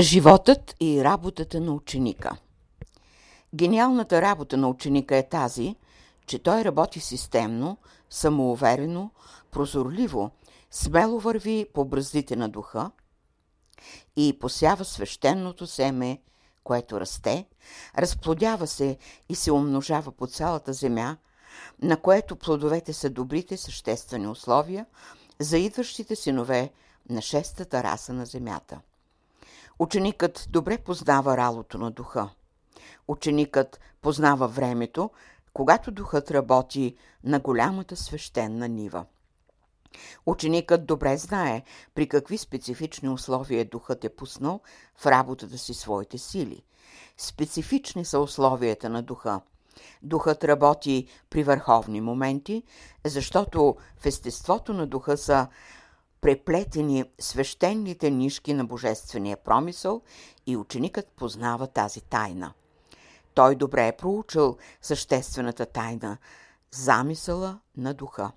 Животът и работата на ученика Гениалната работа на ученика е тази, че той работи системно, самоуверено, прозорливо, смело върви по браздите на духа и посява свещеното семе, което расте, разплодява се и се умножава по цялата земя, на което плодовете са добрите съществени условия за идващите синове на шестата раса на земята. Ученикът добре познава ралото на духа. Ученикът познава времето, когато духът работи на голямата свещена нива. Ученикът добре знае при какви специфични условия духът е пуснал в работата си своите сили. Специфични са условията на духа. Духът работи при върховни моменти, защото в естеството на духа са преплетени свещените нишки на божествения промисъл и ученикът познава тази тайна. Той добре е проучил съществената тайна – замисъла на духа.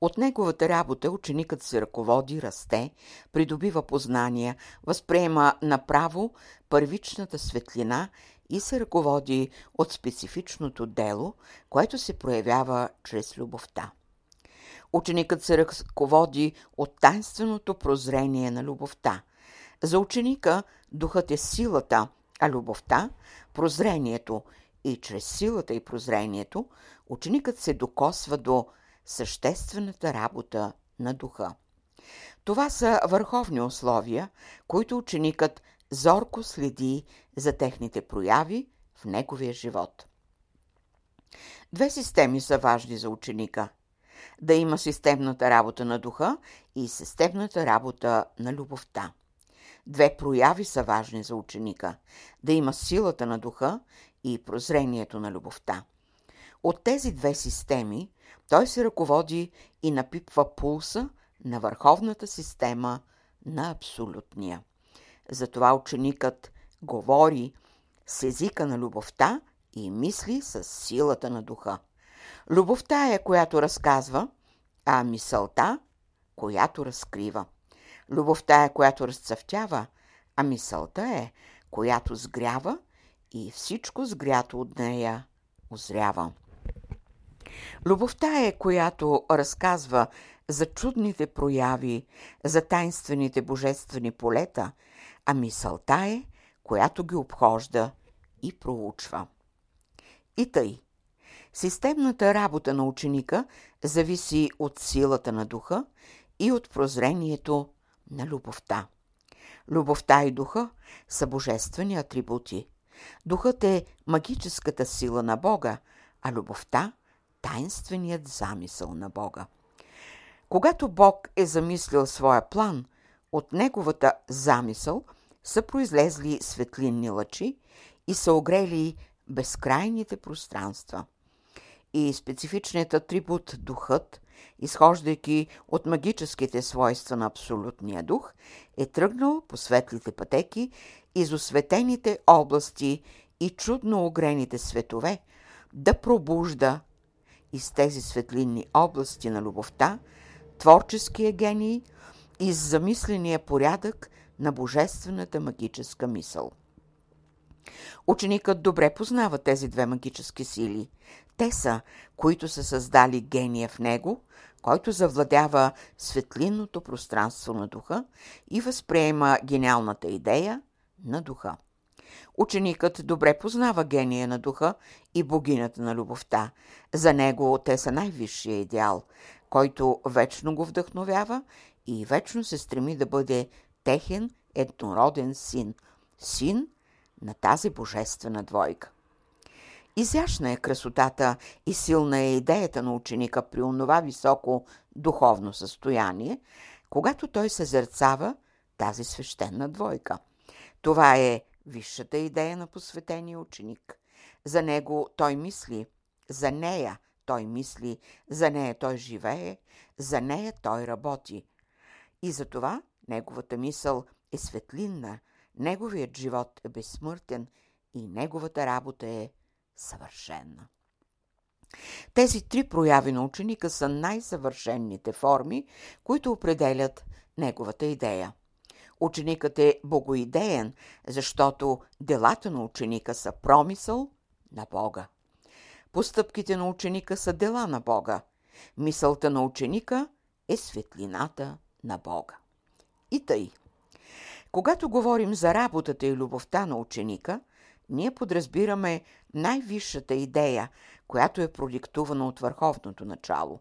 От неговата работа ученикът се ръководи, расте, придобива познания, възприема направо първичната светлина и се ръководи от специфичното дело, което се проявява чрез любовта. Ученикът се ръководи от тайнственото прозрение на любовта. За ученика духът е силата, а любовта – прозрението и чрез силата и прозрението ученикът се докосва до съществената работа на духа. Това са върховни условия, които ученикът зорко следи за техните прояви в неговия живот. Две системи са важни за ученика да има системната работа на духа и системната работа на любовта. Две прояви са важни за ученика – да има силата на духа и прозрението на любовта. От тези две системи той се ръководи и напипва пулса на върховната система на абсолютния. Затова ученикът говори с езика на любовта и мисли с силата на духа. Любовта е, която разказва, а мисълта, която разкрива. Любовта е, която разцъфтява, а мисълта е, която сгрява и всичко сгрято от нея озрява. Любовта е, която разказва за чудните прояви, за тайнствените божествени полета, а мисълта е, която ги обхожда и проучва. И тъй, Системната работа на ученика зависи от силата на духа и от прозрението на любовта. Любовта и духа са божествени атрибути. Духът е магическата сила на Бога, а любовта – тайнственият замисъл на Бога. Когато Бог е замислил своя план, от неговата замисъл са произлезли светлинни лъчи и са огрели безкрайните пространства – и специфичният атрибут духът, изхождайки от магическите свойства на абсолютния дух, е тръгнал по светлите пътеки из осветените области и чудно огрените светове да пробужда из тези светлинни области на любовта творческия гений и замисления порядък на божествената магическа мисъл. Ученикът добре познава тези две магически сили. Те са, които са създали гения в него, който завладява светлинното пространство на духа и възприема гениалната идея на духа. Ученикът добре познава гения на духа и богинята на любовта. За него те са най-висшия идеал, който вечно го вдъхновява и вечно се стреми да бъде техен еднороден син. Син на тази божествена двойка. Изящна е красотата и силна е идеята на ученика при онова високо духовно състояние, когато той съзерцава тази свещена двойка. Това е висшата идея на посветения ученик. За него той мисли, за нея той мисли, за нея той живее, за нея той работи. И затова неговата мисъл е светлинна, неговият живот е безсмъртен и неговата работа е съвършенна. Тези три прояви на ученика са най-съвършенните форми, които определят неговата идея. Ученикът е богоидеен, защото делата на ученика са промисъл на Бога. Постъпките на ученика са дела на Бога. Мисълта на ученика е светлината на Бога. И тъй. Когато говорим за работата и любовта на ученика, ние подразбираме най-висшата идея, която е продиктувана от върховното начало.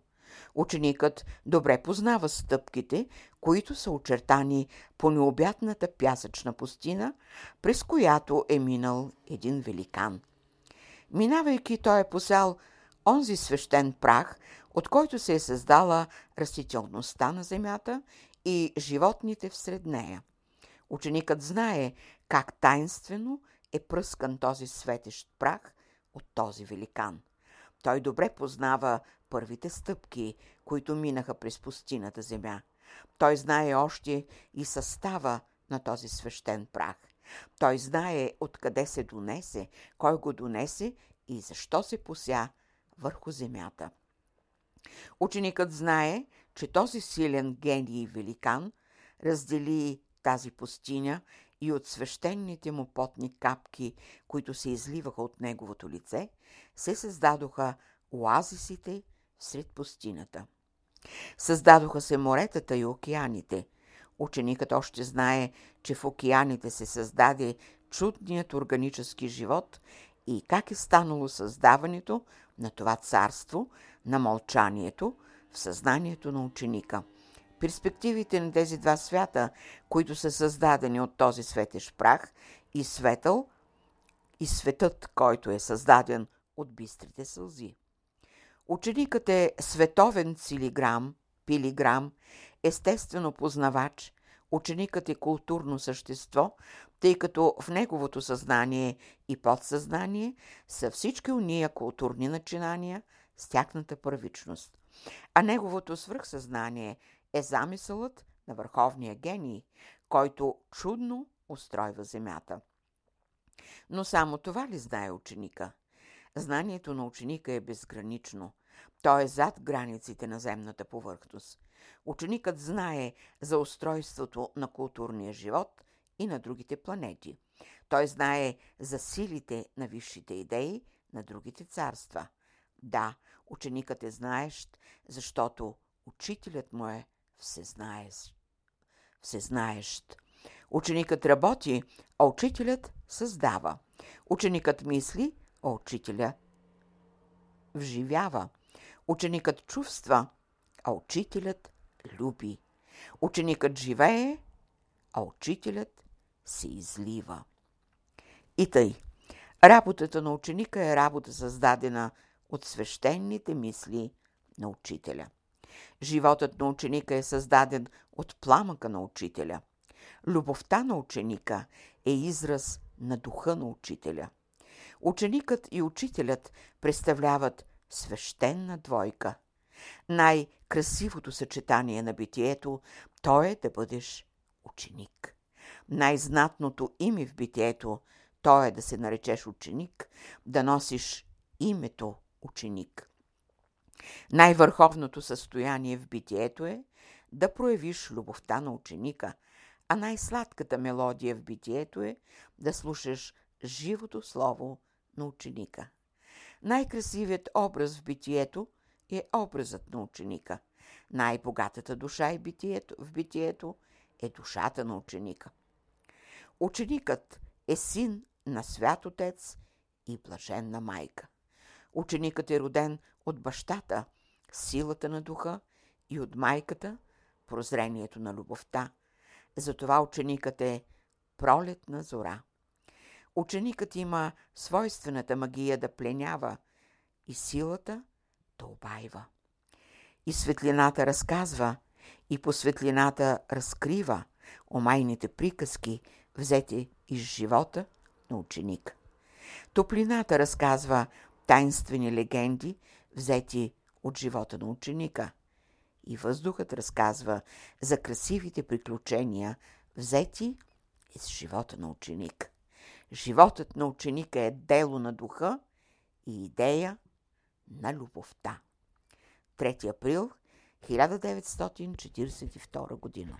Ученикът добре познава стъпките, които са очертани по необятната пясъчна пустина, през която е минал един великан. Минавайки, той е посял онзи свещен прах, от който се е създала растителността на земята и животните всред нея. Ученикът знае как тайнствено е пръскан този светещ прах от този великан. Той добре познава първите стъпки, които минаха през пустината земя. Той знае още и състава на този свещен прах. Той знае откъде се донесе, кой го донесе и защо се пося върху земята. Ученикът знае, че този силен гений и великан раздели тази пустиня и от свещените му потни капки, които се изливаха от неговото лице, се създадоха оазисите сред пустината. Създадоха се моретата и океаните. Ученикът още знае, че в океаните се създаде чудният органически живот и как е станало създаването на това царство, на мълчанието, в съзнанието на ученика. Перспективите на тези два свята, които са създадени от този светещ прах и светъл, и светът, който е създаден от бистрите сълзи. Ученикът е световен цилиграм, пилиграм, естествено познавач, ученикът е културно същество, тъй като в неговото съзнание и подсъзнание са всички уния културни начинания с тяхната първичност. А неговото свръхсъзнание е замисълът на върховния гений, който чудно устройва земята. Но само това ли знае ученика? Знанието на ученика е безгранично. То е зад границите на земната повърхност. Ученикът знае за устройството на културния живот и на другите планети. Той знае за силите на висшите идеи на другите царства. Да, ученикът е знаещ, защото учителят му е всезнаещ. всезнаещ. Ученикът работи, а учителят създава. Ученикът мисли, а учителя вживява. Ученикът чувства, а учителят люби. Ученикът живее, а учителят се излива. И тъй. Работата на ученика е работа създадена от свещените мисли на учителя. Животът на ученика е създаден от пламъка на учителя. Любовта на ученика е израз на духа на учителя. Ученикът и учителят представляват свещена двойка. Най-красивото съчетание на битието то е да бъдеш ученик. Най-знатното име в битието то е да се наречеш ученик, да носиш името ученик. Най-върховното състояние в битието е да проявиш любовта на ученика, а най-сладката мелодия в битието е да слушаш живото слово на ученика. Най-красивият образ в битието е образът на ученика. Най-богатата душа е битието, в битието е душата на ученика. Ученикът е син на свят отец и блаженна майка. Ученикът е роден от бащата, силата на духа и от майката, прозрението на любовта. Затова ученикът е пролетна зора. Ученикът има свойствената магия да пленява и силата да обайва. И светлината разказва, и по светлината разкрива омайните приказки, взети из живота на ученика. Топлината разказва тайнствени легенди, взети от живота на ученика. И въздухът разказва за красивите приключения, взети из живота на ученик. Животът на ученика е дело на духа и идея на любовта. 3 април 1942 година.